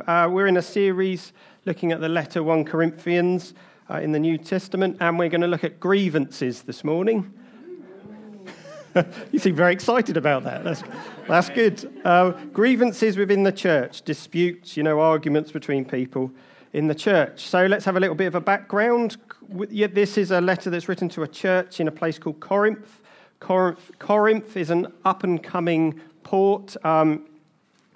Uh, we're in a series looking at the letter 1 Corinthians uh, in the New Testament, and we're going to look at grievances this morning. you seem very excited about that. That's, that's good. Uh, grievances within the church, disputes, you know, arguments between people in the church. So let's have a little bit of a background. This is a letter that's written to a church in a place called Corinth. Corinth, Corinth is an up and coming port. Um,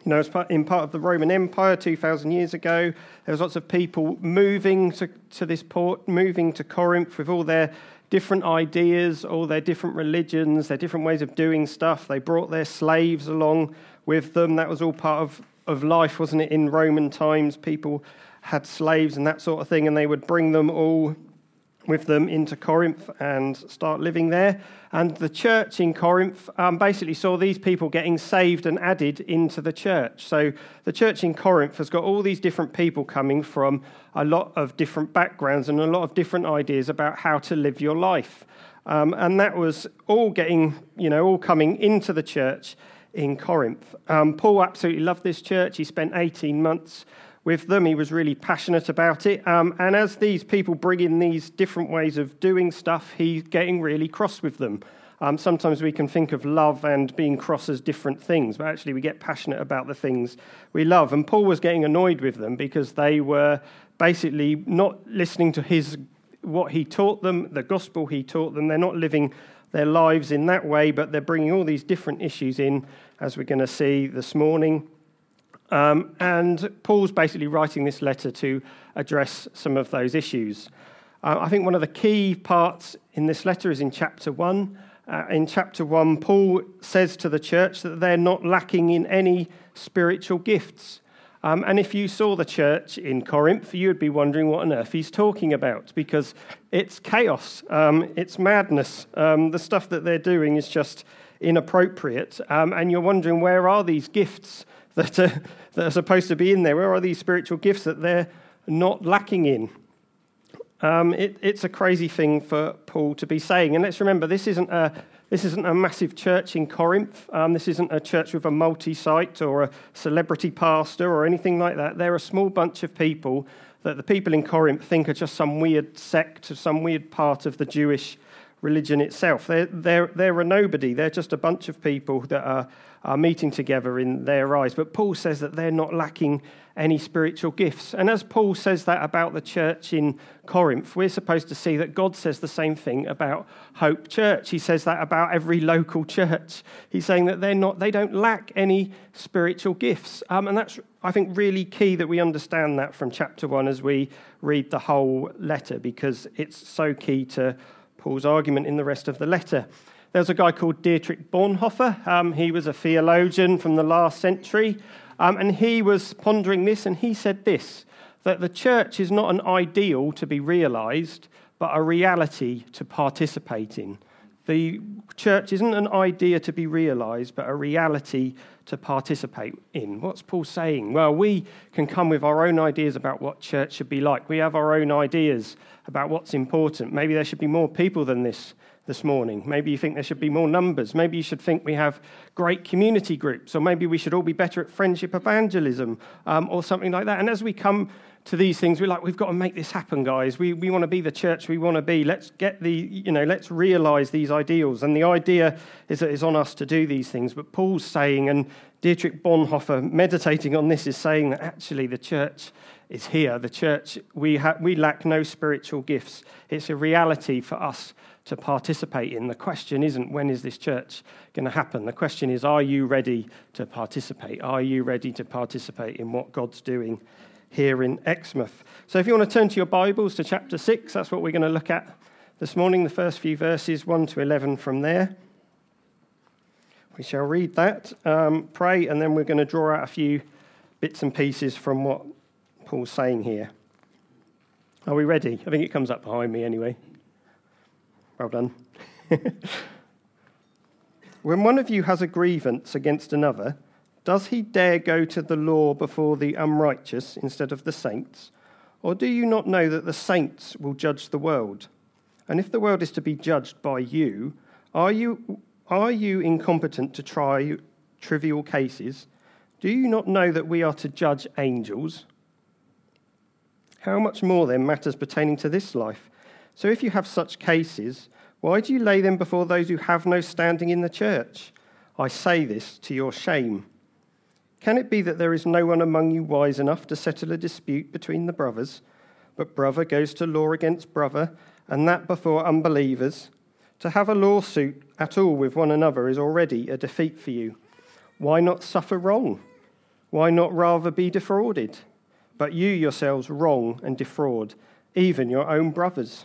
you know, part, in part of the Roman Empire 2,000 years ago, there was lots of people moving to, to this port, moving to Corinth with all their different ideas, all their different religions, their different ways of doing stuff. They brought their slaves along with them. That was all part of, of life, wasn't it? In Roman times, people had slaves and that sort of thing, and they would bring them all with them into Corinth and start living there. And the church in Corinth um, basically saw these people getting saved and added into the church. So the church in Corinth has got all these different people coming from a lot of different backgrounds and a lot of different ideas about how to live your life. Um, and that was all getting, you know, all coming into the church in Corinth. Um, Paul absolutely loved this church. He spent 18 months with them. He was really passionate about it. Um, and as these people bring in these different ways of doing stuff, he's getting really cross with them. Um, sometimes we can think of love and being cross as different things, but actually we get passionate about the things we love. And Paul was getting annoyed with them because they were basically not listening to his what he taught them, the gospel he taught them. They're not living their lives in that way, but they're bringing all these different issues in, as we're going to see this morning. Um, and Paul's basically writing this letter to address some of those issues. Uh, I think one of the key parts in this letter is in chapter 1. Uh, in chapter 1, Paul says to the church that they're not lacking in any spiritual gifts. Um, and if you saw the church in Corinth, you would be wondering what on earth he's talking about because it's chaos, um, it's madness. Um, the stuff that they're doing is just inappropriate. Um, and you're wondering where are these gifts that are, that are supposed to be in there? Where are these spiritual gifts that they're not lacking in? Um, it, it's a crazy thing for Paul to be saying. And let's remember, this isn't a, this isn't a massive church in Corinth. Um, this isn't a church with a multi site or a celebrity pastor or anything like that. They're a small bunch of people that the people in Corinth think are just some weird sect or some weird part of the Jewish religion itself. They're, they're, they're a nobody. They're just a bunch of people that are are meeting together in their eyes. But Paul says that they're not lacking any spiritual gifts. And as Paul says that about the church in Corinth, we're supposed to see that God says the same thing about Hope Church. He says that about every local church. He's saying that they're not, they don't lack any spiritual gifts. Um, and that's, I think, really key that we understand that from chapter one as we read the whole letter, because it's so key to Paul's argument in the rest of the letter. There's a guy called Dietrich Bonhoeffer. Um, he was a theologian from the last century, um, and he was pondering this, and he said this that the church is not an ideal to be realized, but a reality to participate in. The church isn't an idea to be realized, but a reality to participate in. What's Paul saying? Well, we can come with our own ideas about what church should be like. We have our own ideas about what's important. Maybe there should be more people than this this morning. Maybe you think there should be more numbers. Maybe you should think we have great community groups, or maybe we should all be better at friendship evangelism, um, or something like that. And as we come to these things, we're like, we've got to make this happen, guys. We, we want to be the church we want to be. Let's get the, you know, let's realize these ideals. And the idea is that it's on us to do these things. But Paul's saying, and Dietrich Bonhoeffer meditating on this is saying that actually the church is here. The church, we, ha- we lack no spiritual gifts. It's a reality for us to participate in. The question isn't when is this church going to happen? The question is are you ready to participate? Are you ready to participate in what God's doing here in Exmouth? So if you want to turn to your Bibles to chapter 6, that's what we're going to look at this morning, the first few verses, 1 to 11 from there. We shall read that, um, pray, and then we're going to draw out a few bits and pieces from what Paul's saying here. Are we ready? I think it comes up behind me anyway. Well done. when one of you has a grievance against another, does he dare go to the law before the unrighteous instead of the saints? Or do you not know that the saints will judge the world? And if the world is to be judged by you, are you, are you incompetent to try trivial cases? Do you not know that we are to judge angels? How much more then matters pertaining to this life? So if you have such cases, why do you lay them before those who have no standing in the church? I say this to your shame. Can it be that there is no one among you wise enough to settle a dispute between the brothers? But brother goes to law against brother, and that before unbelievers. To have a lawsuit at all with one another is already a defeat for you. Why not suffer wrong? Why not rather be defrauded? But you yourselves wrong and defraud, even your own brothers.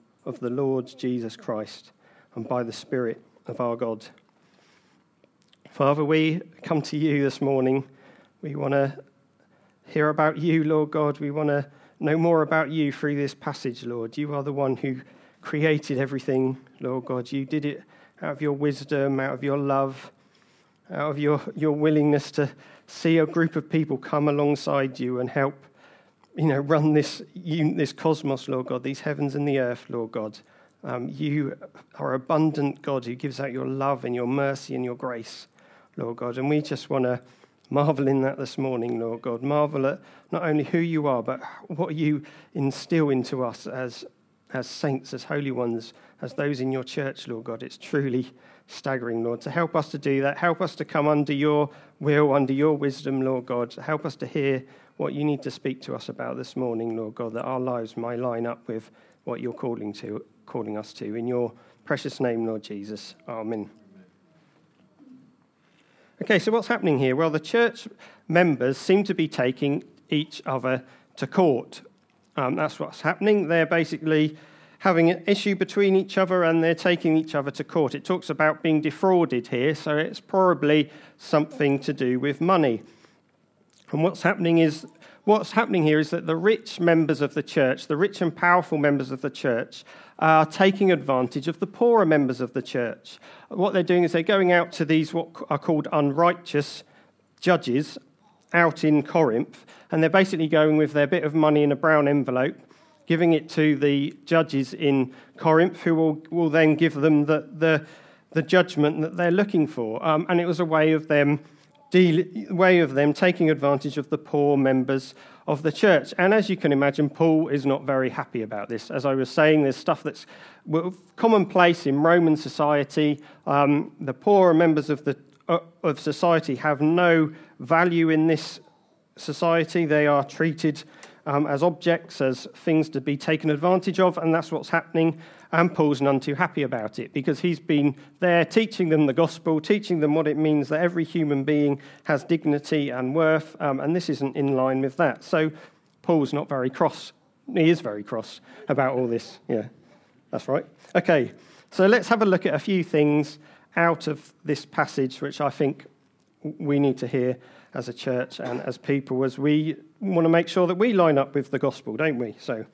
of the Lord Jesus Christ and by the Spirit of our God. Father, we come to you this morning. We want to hear about you, Lord God. We want to know more about you through this passage, Lord. You are the one who created everything, Lord God. You did it out of your wisdom, out of your love, out of your, your willingness to see a group of people come alongside you and help, you know, run this, this cosmos, Lord God, these heavens and the earth, Lord God. Um, you are abundant God who gives out your love and your mercy and your grace, Lord God. And we just want to marvel in that this morning, Lord God. Marvel at not only who you are, but what you instill into us as as saints, as holy ones, as those in your church, Lord God. It's truly staggering, Lord. To help us to do that, help us to come under your will, under your wisdom, Lord God. Help us to hear what you need to speak to us about this morning, Lord God, that our lives may line up with what you're calling to, calling us to. In your precious name, Lord Jesus. Amen. Okay, so what's happening here? Well, the church members seem to be taking each other to court um, that's what's happening. They're basically having an issue between each other and they're taking each other to court. It talks about being defrauded here, so it's probably something to do with money. And what's happening is what's happening here is that the rich members of the church, the rich and powerful members of the church, are taking advantage of the poorer members of the church. What they're doing is they're going out to these what are called unrighteous judges out in Corinth, and they're basically going with their bit of money in a brown envelope, giving it to the judges in Corinth, who will, will then give them the, the, the judgment that they're looking for. Um, and it was a way of them deal, way of them taking advantage of the poor members of the church. And as you can imagine, Paul is not very happy about this. As I was saying, there's stuff that's commonplace in Roman society. Um, the poorer members of the uh, of society have no value in this society. They are treated um, as objects, as things to be taken advantage of, and that's what's happening. And Paul's none too happy about it because he's been there teaching them the gospel, teaching them what it means that every human being has dignity and worth, um, and this isn't in line with that. So Paul's not very cross. He is very cross about all this. Yeah, that's right. Okay, so let's have a look at a few things out of this passage, which I think we need to hear as a church and as people, as we want to make sure that we line up with the gospel, don't we? So,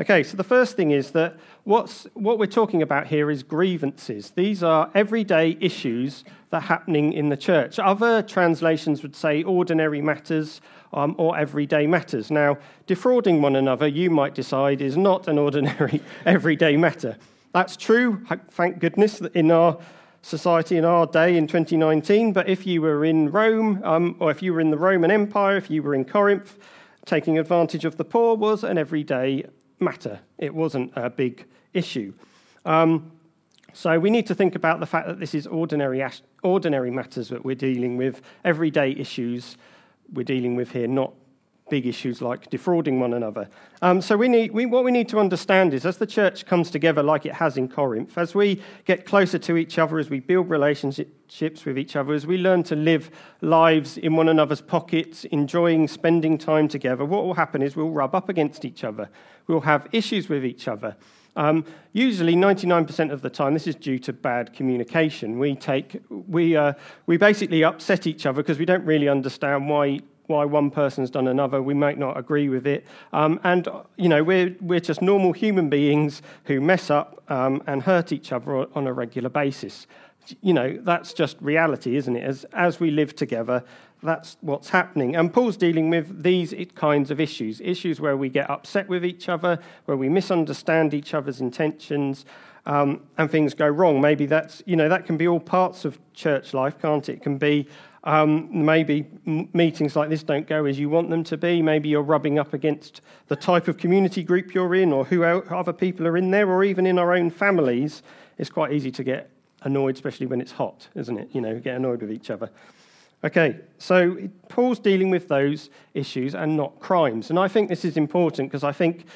okay, so the first thing is that what's, what we're talking about here is grievances. These are everyday issues that are happening in the church. Other translations would say ordinary matters um, or everyday matters. Now, defrauding one another, you might decide, is not an ordinary everyday matter. That's true, thank goodness, in our society in our day in 2019, but if you were in Rome, um, or if you were in the Roman Empire, if you were in Corinth, taking advantage of the poor was an everyday matter. It wasn't a big issue. Um, so we need to think about the fact that this is ordinary, ordinary matters that we're dealing with, everyday issues we're dealing with here, not big issues like defrauding one another. Um, so we need, we, what we need to understand is as the church comes together like it has in Corinth, as we get closer to each other, as we build relationships with each other, as we learn to live lives in one another's pockets, enjoying spending time together, what will happen is we'll rub up against each other. We'll have issues with each other. Um, usually, 99% of the time, this is due to bad communication. We take, we, uh, we basically upset each other because we don't really understand why why one person's done another. We might not agree with it. Um, and, you know, we're, we're just normal human beings who mess up um, and hurt each other on a regular basis. You know, that's just reality, isn't it? As, as we live together, that's what's happening. And Paul's dealing with these kinds of issues issues where we get upset with each other, where we misunderstand each other's intentions, um, and things go wrong. Maybe that's, you know, that can be all parts of church life, can't it? It can be um, maybe meetings like this don't go as you want them to be. Maybe you're rubbing up against the type of community group you're in or who other people are in there, or even in our own families. It's quite easy to get annoyed, especially when it's hot, isn't it? You know, get annoyed with each other. Okay, so Paul's dealing with those issues and not crimes. And I think this is important because I think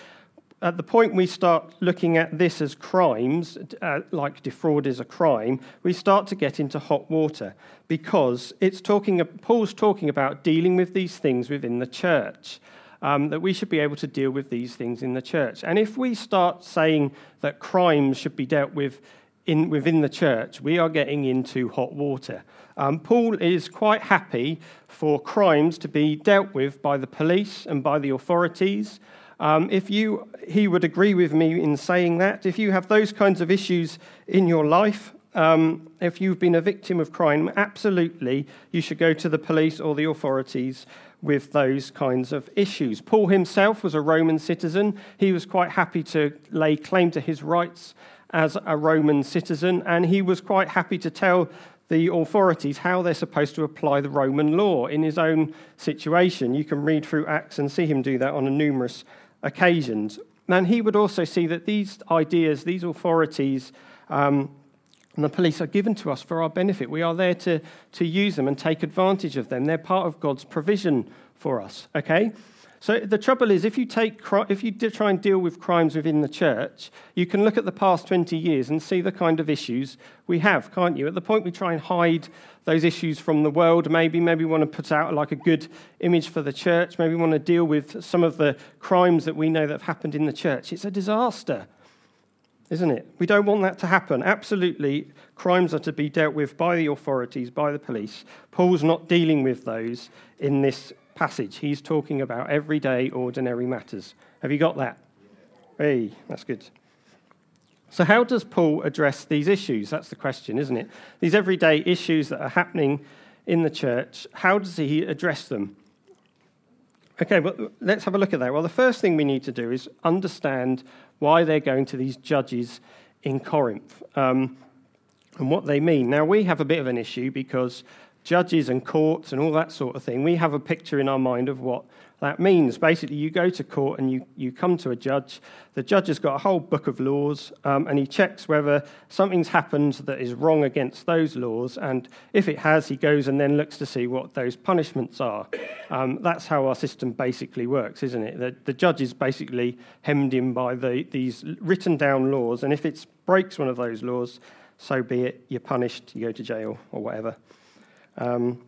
at the point we start looking at this as crimes, uh, like defraud is a crime, we start to get into hot water because it's talking, Paul's talking about dealing with these things within the church. Um, that we should be able to deal with these things in the church. And if we start saying that crimes should be dealt with in, within the church, we are getting into hot water. Um, Paul is quite happy for crimes to be dealt with by the police and by the authorities. Um, if you, he would agree with me in saying that. If you have those kinds of issues in your life, um, if you've been a victim of crime, absolutely you should go to the police or the authorities with those kinds of issues. Paul himself was a Roman citizen. He was quite happy to lay claim to his rights as a Roman citizen, and he was quite happy to tell the authorities how they're supposed to apply the Roman law in his own situation. You can read through Acts and see him do that on a numerous occasions. And he would also see that these ideas, these authorities, um, and the police are given to us for our benefit. We are there to, to use them and take advantage of them. They're part of God's provision for us, okay? So the trouble is, if you, take, if you try and deal with crimes within the church, you can look at the past 20 years and see the kind of issues we have, can't you? At the point we try and hide those issues from the world, maybe, maybe want to put out like a good image for the church, maybe want to deal with some of the crimes that we know that have happened in the church. It's a disaster, isn't it? We don't want that to happen. Absolutely, crimes are to be dealt with by the authorities, by the police. Paul's not dealing with those in this passage, he's talking about everyday, ordinary matters. Have you got that? Hey, that's good. So, how does Paul address these issues? That's the question, isn't it? These everyday issues that are happening in the church, how does he address them? Okay, well, let's have a look at that. Well, the first thing we need to do is understand why they're going to these judges in Corinth um, and what they mean. Now, we have a bit of an issue because judges and courts and all that sort of thing, we have a picture in our mind of what that means. Basically, you go to court and you, you come to a judge. The judge has got a whole book of laws um, and he checks whether something's happened that is wrong against those laws. And if it has, he goes and then looks to see what those punishments are. Um, that's how our system basically works, isn't it? The, the judge is basically hemmed in by the, these written down laws. And if it breaks one of those laws, so be it. You're punished, you go to jail or whatever. Um,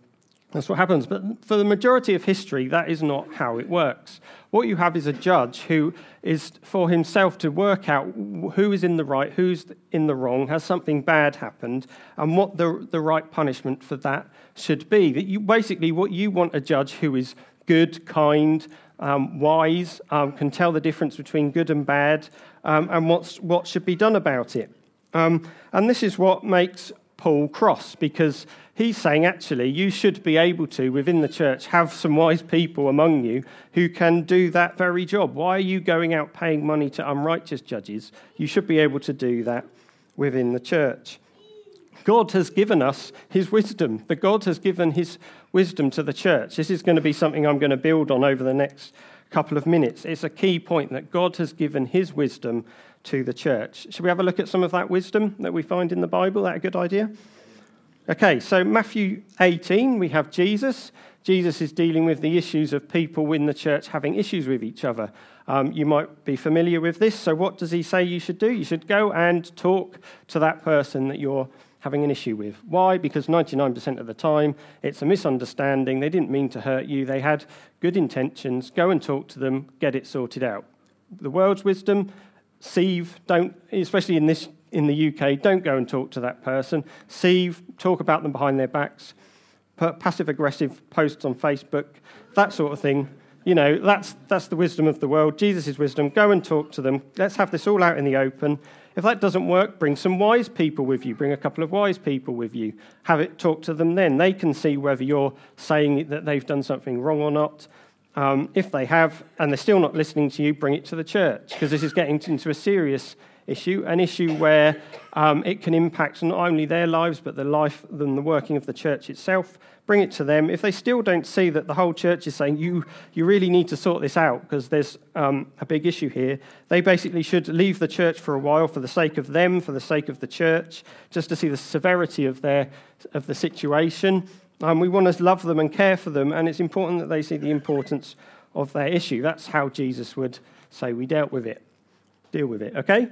that's what happens. But for the majority of history, that is not how it works. What you have is a judge who is for himself to work out who is in the right, who's in the wrong, has something bad happened, and what the, the right punishment for that should be. That you, basically, what you want a judge who is good, kind, um, wise, um, can tell the difference between good and bad, um, and what's, what should be done about it. Um, and this is what makes Paul cross, because he's saying, actually, you should be able to, within the church, have some wise people among you who can do that very job. Why are you going out paying money to unrighteous judges? You should be able to do that within the church. God has given us his wisdom. The God has given his wisdom to the church. This is going to be something I'm going to build on over the next couple of minutes. It's a key point that God has given his wisdom to the church. Should we have a look at some of that wisdom that we find in the Bible? That a good idea? Okay, so Matthew 18, we have Jesus. Jesus is dealing with the issues of people in the church having issues with each other. Um, you might be familiar with this. So, what does he say you should do? You should go and talk to that person that you're having an issue with. Why? Because 99% of the time it's a misunderstanding. They didn't mean to hurt you, they had good intentions. Go and talk to them, get it sorted out. The world's wisdom Sieve, don't, especially in this in the UK, don't go and talk to that person. Sieve, talk about them behind their backs. Passive aggressive posts on Facebook, that sort of thing. You know, that's, that's the wisdom of the world, Jesus' wisdom. Go and talk to them. Let's have this all out in the open. If that doesn't work, bring some wise people with you. Bring a couple of wise people with you. Have it talk to them then. They can see whether you're saying that they've done something wrong or not. Um, if they have and they're still not listening to you, bring it to the church because this is getting into a serious issue, an issue where um, it can impact not only their lives but the life and the working of the church itself. Bring it to them. If they still don't see that the whole church is saying you, you really need to sort this out because there's um, a big issue here, they basically should leave the church for a while for the sake of them, for the sake of the church, just to see the severity of their of the situation. Um, we want to love them and care for them, and it's important that they see the importance of their issue. That's how Jesus would say we dealt with it, deal with it. Okay.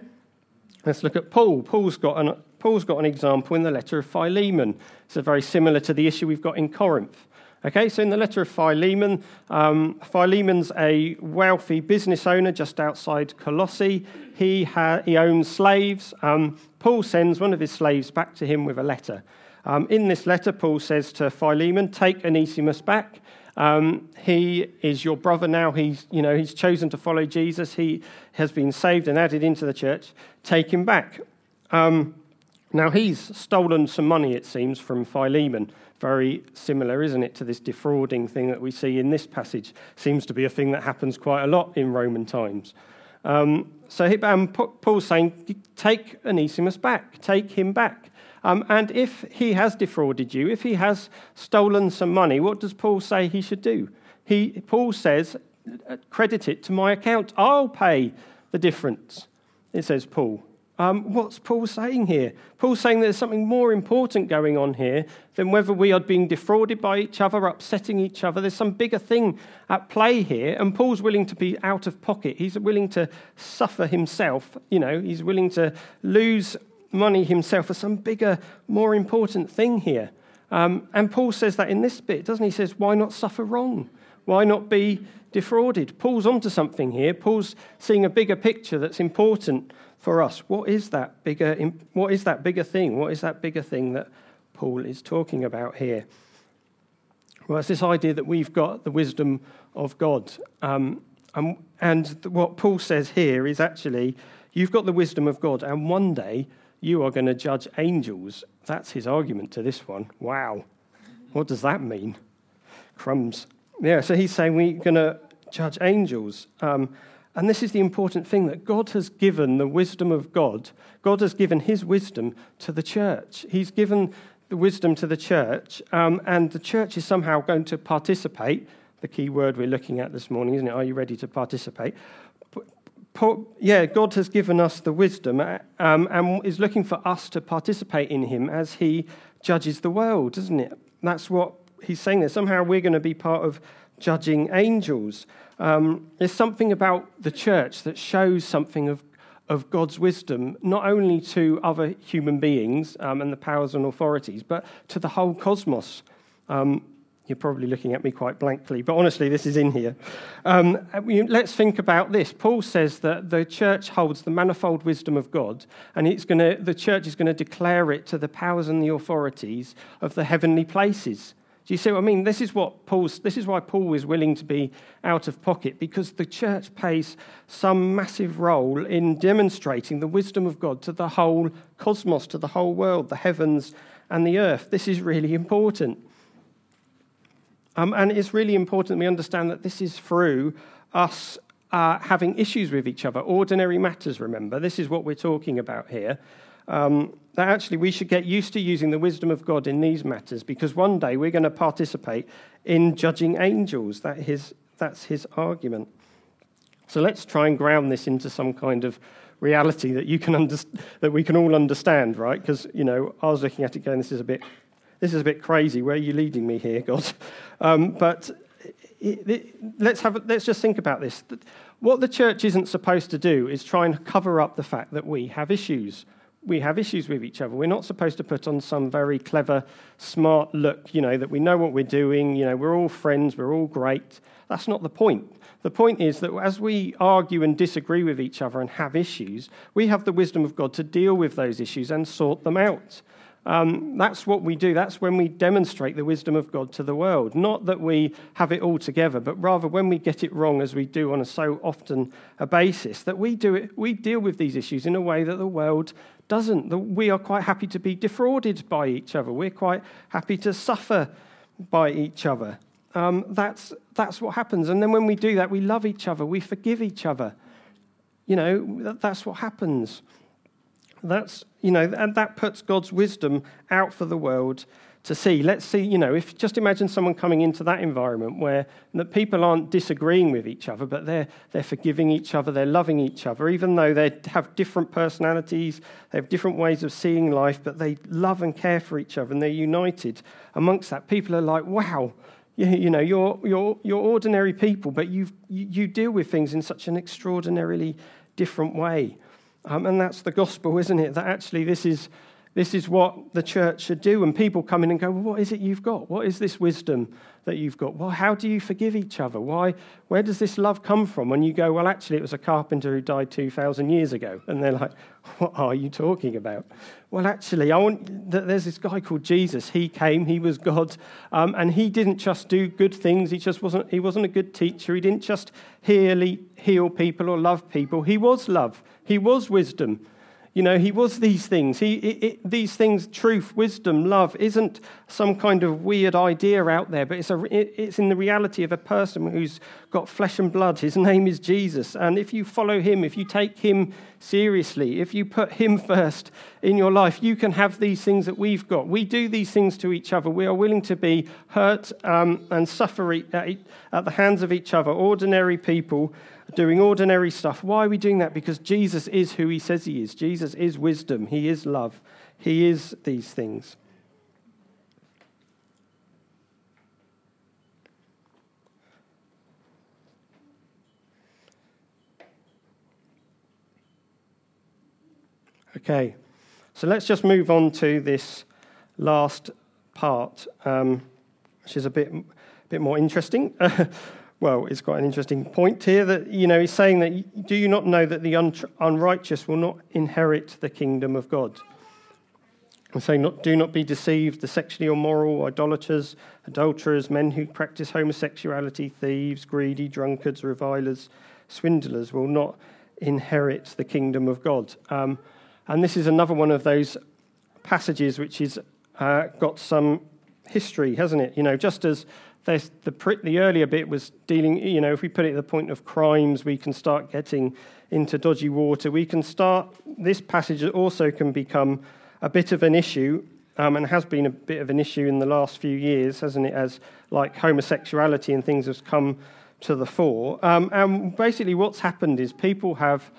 Let's look at Paul. Paul's got, an, Paul's got an example in the letter of Philemon. It's very similar to the issue we've got in Corinth. Okay, so in the letter of Philemon, um, Philemon's a wealthy business owner just outside Colossae. He, ha- he owns slaves. Um, Paul sends one of his slaves back to him with a letter. Um, in this letter, Paul says to Philemon, Take Onesimus back. Um, he is your brother now. He's, you know, he's chosen to follow Jesus. He has been saved and added into the church. Take him back. Um, now, he's stolen some money, it seems, from Philemon. Very similar, isn't it, to this defrauding thing that we see in this passage? Seems to be a thing that happens quite a lot in Roman times. Um, so um, Paul's saying, take Onesimus back, take him back. Um, and if he has defrauded you, if he has stolen some money, what does Paul say he should do? He, Paul says, credit it to my account. I'll pay the difference, it says Paul. Um, what's Paul saying here? Paul's saying there's something more important going on here than whether we are being defrauded by each other, upsetting each other. There's some bigger thing at play here, and Paul's willing to be out of pocket. He's willing to suffer himself. You know, he's willing to lose money himself for some bigger, more important thing here. Um, and Paul says that in this bit, doesn't he? He says, why not suffer wrong? Why not be defrauded? Paul's onto something here. Paul's seeing a bigger picture that's important for us. What is that bigger, what is that bigger thing? What is that bigger thing that Paul is talking about here? Well, it's this idea that we've got the wisdom of God. Um, and, and what Paul says here is actually, you've got the wisdom of God, and one day you are going to judge angels. That's his argument to this one. Wow. What does that mean? Crumbs. Yeah, so he's saying we're going to judge angels. Um, and this is the important thing that God has given the wisdom of God. God has given his wisdom to the church. He's given the wisdom to the church, um, and the church is somehow going to participate. The key word we're looking at this morning, isn't it? Are you ready to participate? Yeah, God has given us the wisdom uh, um, and is looking for us to participate in Him as He judges the world, doesn't it? That's what He's saying there. Somehow we're going to be part of judging angels. Um, there's something about the church that shows something of, of God's wisdom, not only to other human beings um, and the powers and authorities, but to the whole cosmos. Um, you're probably looking at me quite blankly, but honestly, this is in here. Um, let's think about this. Paul says that the church holds the manifold wisdom of God, and it's gonna, the church is going to declare it to the powers and the authorities of the heavenly places. Do you see what I mean? This is what Paul's, this is why Paul is willing to be out of pocket because the church plays some massive role in demonstrating the wisdom of God to the whole cosmos, to the whole world, the heavens and the earth. This is really important. Um, and it's really important we understand that this is through us uh, having issues with each other, ordinary matters, remember. This is what we're talking about here. Um, that actually we should get used to using the wisdom of God in these matters because one day we're going to participate in judging angels. That his, that's his argument. So let's try and ground this into some kind of reality that you can under, that we can all understand, right? Because you know, I was looking at it going, this is a bit this is a bit crazy. Where are you leading me here, God? Um, but let's, have, let's just think about this. What the church isn't supposed to do is try and cover up the fact that we have issues. We have issues with each other. We're not supposed to put on some very clever, smart look, you know, that we know what we're doing, you know, we're all friends, we're all great. That's not the point. The point is that as we argue and disagree with each other and have issues, we have the wisdom of God to deal with those issues and sort them out. Um, that's what we do. That's when we demonstrate the wisdom of God to the world. Not that we have it all together, but rather when we get it wrong, as we do on a so often a basis, that we do it. We deal with these issues in a way that the world doesn't. That we are quite happy to be defrauded by each other. We're quite happy to suffer by each other. Um, that's that's what happens. And then when we do that, we love each other. We forgive each other. You know, that's what happens. That's, you know, and that puts God's wisdom out for the world to see. Let's see, you know, if just imagine someone coming into that environment where the people aren't disagreeing with each other, but they're, they're forgiving each other, they're loving each other, even though they have different personalities, they have different ways of seeing life, but they love and care for each other and they're united amongst that. People are like, wow, you know, you're, you're, you're ordinary people, but you you deal with things in such an extraordinarily different way. Um, and that's the gospel, isn't it? That actually this is, this is what the church should do. And people come in and go, well, What is it you've got? What is this wisdom that you've got? Well, how do you forgive each other? Why, where does this love come from? When you go, Well, actually, it was a carpenter who died 2,000 years ago. And they're like, What are you talking about? Well, actually, I want, there's this guy called Jesus. He came, he was God, um, and he didn't just do good things. He just wasn't, he wasn't a good teacher. He didn't just heal, heal people or love people. He was love. He was wisdom. You know, he was these things. He, it, it, these things, truth, wisdom, love, isn't some kind of weird idea out there, but it's, a, it, it's in the reality of a person who's got flesh and blood. His name is Jesus. And if you follow him, if you take him seriously, if you put him first in your life, you can have these things that we've got. We do these things to each other. We are willing to be hurt um, and suffer at the hands of each other, ordinary people doing ordinary stuff. Why are we doing that? Because Jesus is who he says he is. Jesus is wisdom, he is love, he is these things. Okay, so let's just move on to this last part, um, which is a bit, bit more interesting. well, it's quite an interesting point here that, you know, he's saying that, do you not know that the un- unrighteous will not inherit the kingdom of God? And saying, not, do not be deceived. The sexually immoral, idolaters, adulterers, men who practice homosexuality, thieves, greedy, drunkards, revilers, swindlers will not inherit the kingdom of God. Um, and this is another one of those passages which has uh, got some history, hasn't it? You know, just as the, the earlier bit was dealing, you know, if we put it at the point of crimes, we can start getting into dodgy water. We can start, this passage also can become a bit of an issue um, and has been a bit of an issue in the last few years, hasn't it? As like homosexuality and things have come to the fore. Um, and basically, what's happened is people have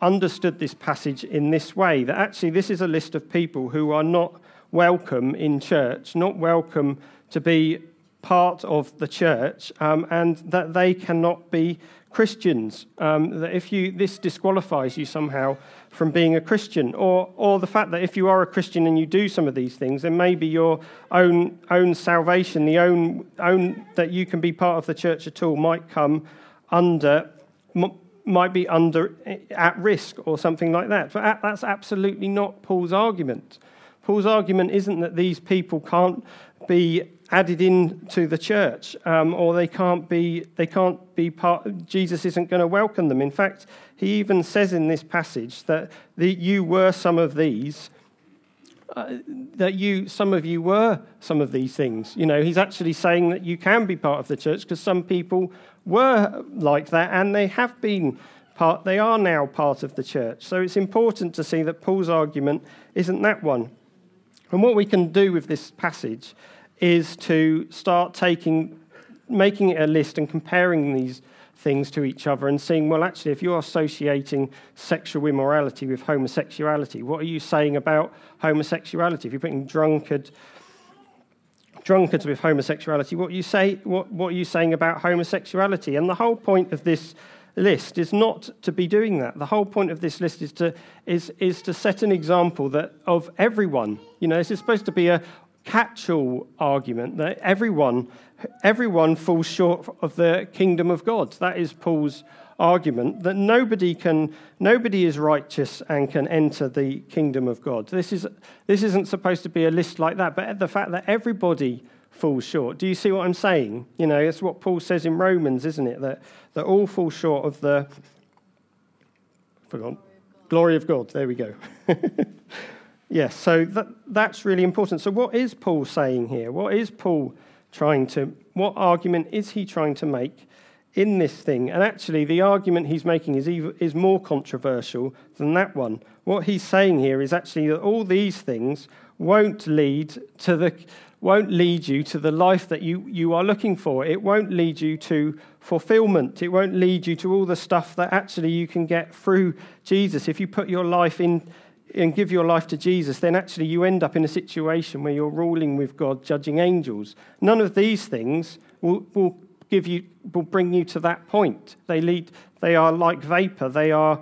understood this passage in this way that actually this is a list of people who are not welcome in church, not welcome to be part of the church um, and that they cannot be Christians. Um, that if you, this disqualifies you somehow from being a Christian, or, or the fact that if you are a Christian and you do some of these things, then maybe your own, own salvation, the own, own that you can be part of the church at all, might come under, might be under at risk or something like that. But that's absolutely not Paul's argument. Paul's argument isn't that these people can't be added in to the church, um, or they can't be they can't be part. Jesus isn't going to welcome them. In fact, he even says in this passage that the, you were some of these. Uh, that you, some of you were some of these things. You know, he's actually saying that you can be part of the church because some people were like that, and they have been part. They are now part of the church. So it's important to see that Paul's argument isn't that one. And what we can do with this passage is to start taking, making a list and comparing these things to each other and seeing, well, actually, if you're associating sexual immorality with homosexuality, what are you saying about homosexuality? If you're putting drunkard, drunkards with homosexuality, what you say, what, what are you saying about homosexuality? And the whole point of this list is not to be doing that. The whole point of this list is to, is, is to set an example that of everyone. You know, this is supposed to be a catch all argument that everyone everyone falls short of the kingdom of God. That is Paul's argument that nobody can nobody is righteous and can enter the kingdom of God. This is this isn't supposed to be a list like that, but the fact that everybody falls short. Do you see what I'm saying? You know, it's what Paul says in Romans, isn't it? That that all fall short of the glory of God. There we go. yes, so that, that's really important. So what is Paul saying here? What is Paul trying to what argument is he trying to make in this thing. And actually, the argument he's making is, even, is more controversial than that one. What he's saying here is actually that all these things won't lead to the won't lead you to the life that you, you are looking for. It won't lead you to fulfillment. It won't lead you to all the stuff that actually you can get through Jesus. If you put your life in and give your life to Jesus, then actually you end up in a situation where you're ruling with God, judging angels. None of these things will, will give you will bring you to that point. They lead they are like vapor. They are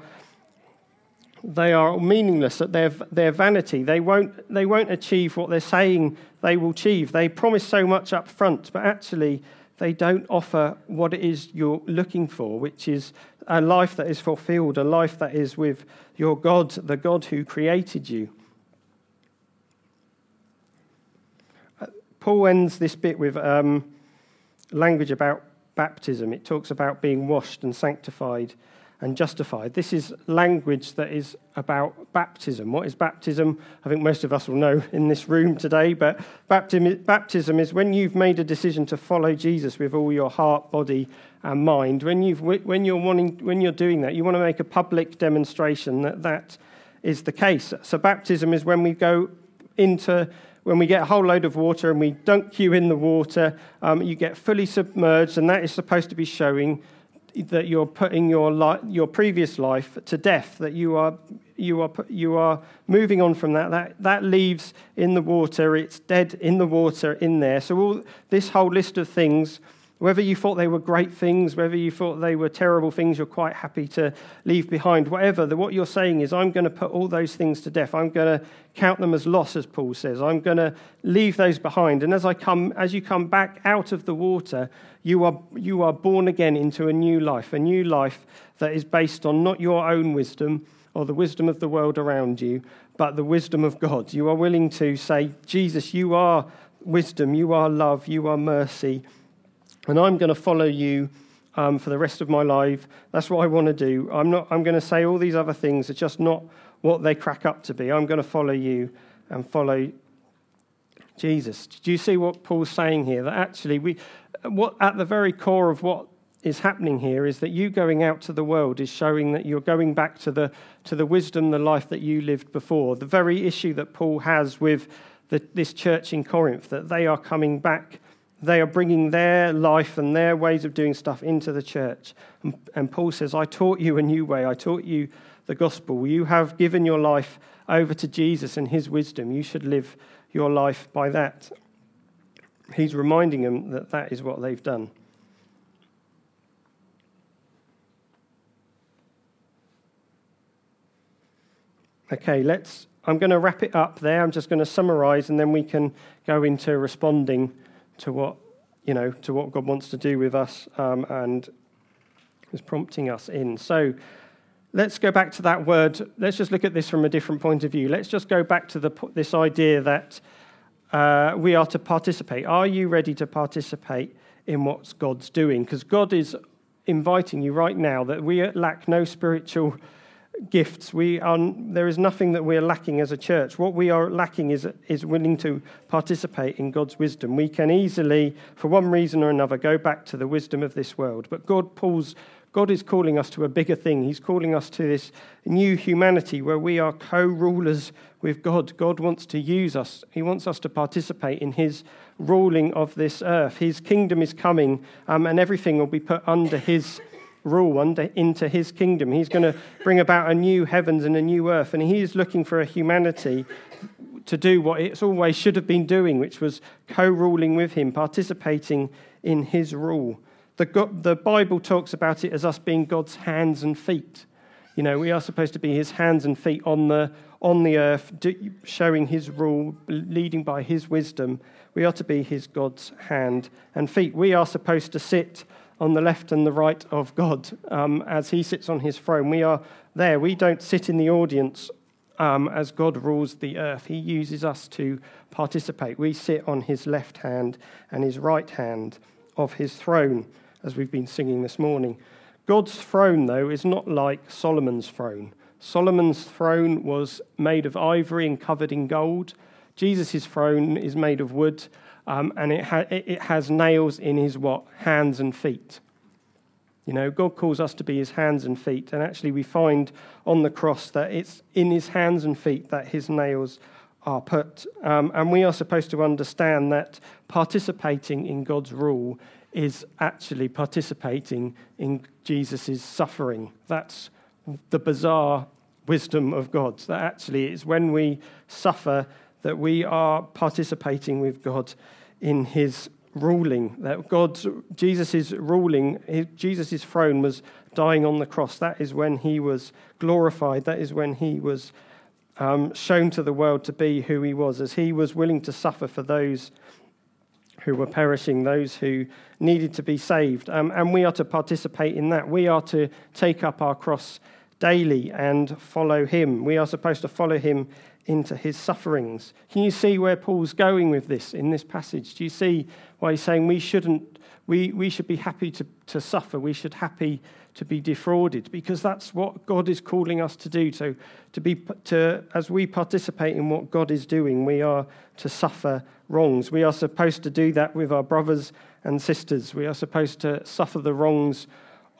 they are meaningless at their, their vanity. They won't, they won't achieve what they're saying they will achieve. They promise so much up front, but actually they don't offer what it is you're looking for, which is a life that is fulfilled, a life that is with your God, the God who created you. Uh, Paul ends this bit with um, language about baptism. It talks about being washed and sanctified and justified. This is language that is about baptism. What is baptism? I think most of us will know in this room today, but baptism is when you've made a decision to follow Jesus with all your heart, body, and mind. When, you've, when, you're, wanting, when you're doing that, you want to make a public demonstration that that is the case. So, baptism is when we go into when we get a whole load of water and we dunk you in the water, um, you get fully submerged, and that is supposed to be showing that you're putting your, li- your previous life to death, that you are, you, are, you are moving on from that. that. That leaves in the water, it's dead in the water in there. So, all, this whole list of things whether you thought they were great things, whether you thought they were terrible things you're quite happy to leave behind, whatever, what you're saying is, I'm going to put all those things to death. I'm going to count them as loss, as Paul says. I'm going to leave those behind. And as, I come, as you come back out of the water, you are, you are born again into a new life, a new life that is based on not your own wisdom or the wisdom of the world around you, but the wisdom of God. You are willing to say, Jesus, you are wisdom, you are love, you are mercy and I'm going to follow you um, for the rest of my life. That's what I want to do. I'm, not, I'm going to say all these other things are just not what they crack up to be. I'm going to follow you and follow Jesus. Do you see what Paul's saying here? That actually, we, what, at the very core of what is happening here is that you going out to the world is showing that you're going back to the, to the wisdom, the life that you lived before. The very issue that Paul has with the, this church in Corinth, that they are coming back they are bringing their life and their ways of doing stuff into the church. And, and, Paul says, I taught you a new way. I taught you the gospel. You have given your life over to Jesus and his wisdom. You should live your life by that. He's reminding them that that is what they've done. Okay, let's. I'm going to wrap it up there. I'm just going to summarize and then we can go into responding to what you know to what God wants to do with us um, and is prompting us in. So let's go back to that word. Let's just look at this from a different point of view. Let's just go back to the, this idea that uh, we are to participate. Are you ready to participate in what God's doing? Because God is inviting you right now that we lack no spiritual gifts. We are, there is nothing that we're lacking as a church. What we are lacking is, is willing to participate in God's wisdom. We can easily, for one reason or another, go back to the wisdom of this world. But God pulls, God is calling us to a bigger thing. He's calling us to this new humanity where we are co rulers with God. God wants to use us, He wants us to participate in His ruling of this earth. His kingdom is coming, um, and everything will be put under His rule under, into his kingdom. He's going to bring about a new heavens and a new earth. And he is looking for a humanity to do what it's always should have been doing, which was co ruling with him, participating in his rule. The, the Bible talks about it as us being God's hands and feet. You know, we are supposed to be his hands and feet on the, on the earth, showing his rule, leading by his wisdom. We are to be his God's hand and feet. We are supposed to sit on the left and the right of God um, as he sits on his throne. We are there. We don't sit in the audience um, as God rules the earth. He uses us to participate. We sit on his left hand and his right hand of his throne, as we've been singing this morning. God's throne, though, is not like Solomon's throne. Solomon's throne was made of ivory and covered in gold. Jesus' throne is made of wood, um, and it, ha- it has nails in his what? Hands and feet. You know, God calls us to be his hands and feet, and actually we find on the cross that it's in his hands and feet that his nails are put. Um, and we are supposed to understand that participating in God's rule is actually participating in Jesus' suffering. That's the bizarre wisdom of God. That actually it's when we suffer that we are participating with God in his ruling. That God's Jesus' ruling, Jesus' throne was dying on the cross. That is when he was glorified. That is when he was um, shown to the world to be who he was, as he was willing to suffer for those who were perishing, those who needed to be saved. Um, and we are to participate in that. We are to take up our cross daily and follow him. We are supposed to follow him into his sufferings. Can you see where Paul's going with this in this passage? Do you see why he's saying we shouldn't, we, we should be happy to, to suffer, we should happy to be defrauded, because that's what God is calling us to do. So to be to as we participate in what God is doing, we are to suffer wrongs. We are supposed to do that with our brothers and sisters. We are supposed to suffer the wrongs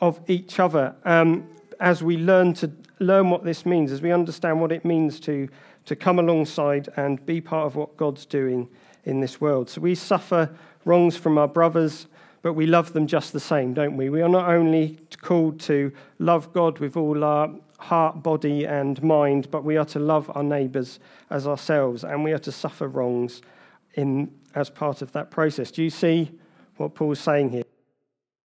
of each other. Um, as we learn to learn what this means, as we understand what it means to to come alongside and be part of what God's doing in this world. So we suffer wrongs from our brothers, but we love them just the same, don't we? We are not only called to love God with all our heart, body, and mind, but we are to love our neighbours as ourselves, and we are to suffer wrongs in, as part of that process. Do you see what Paul's saying here?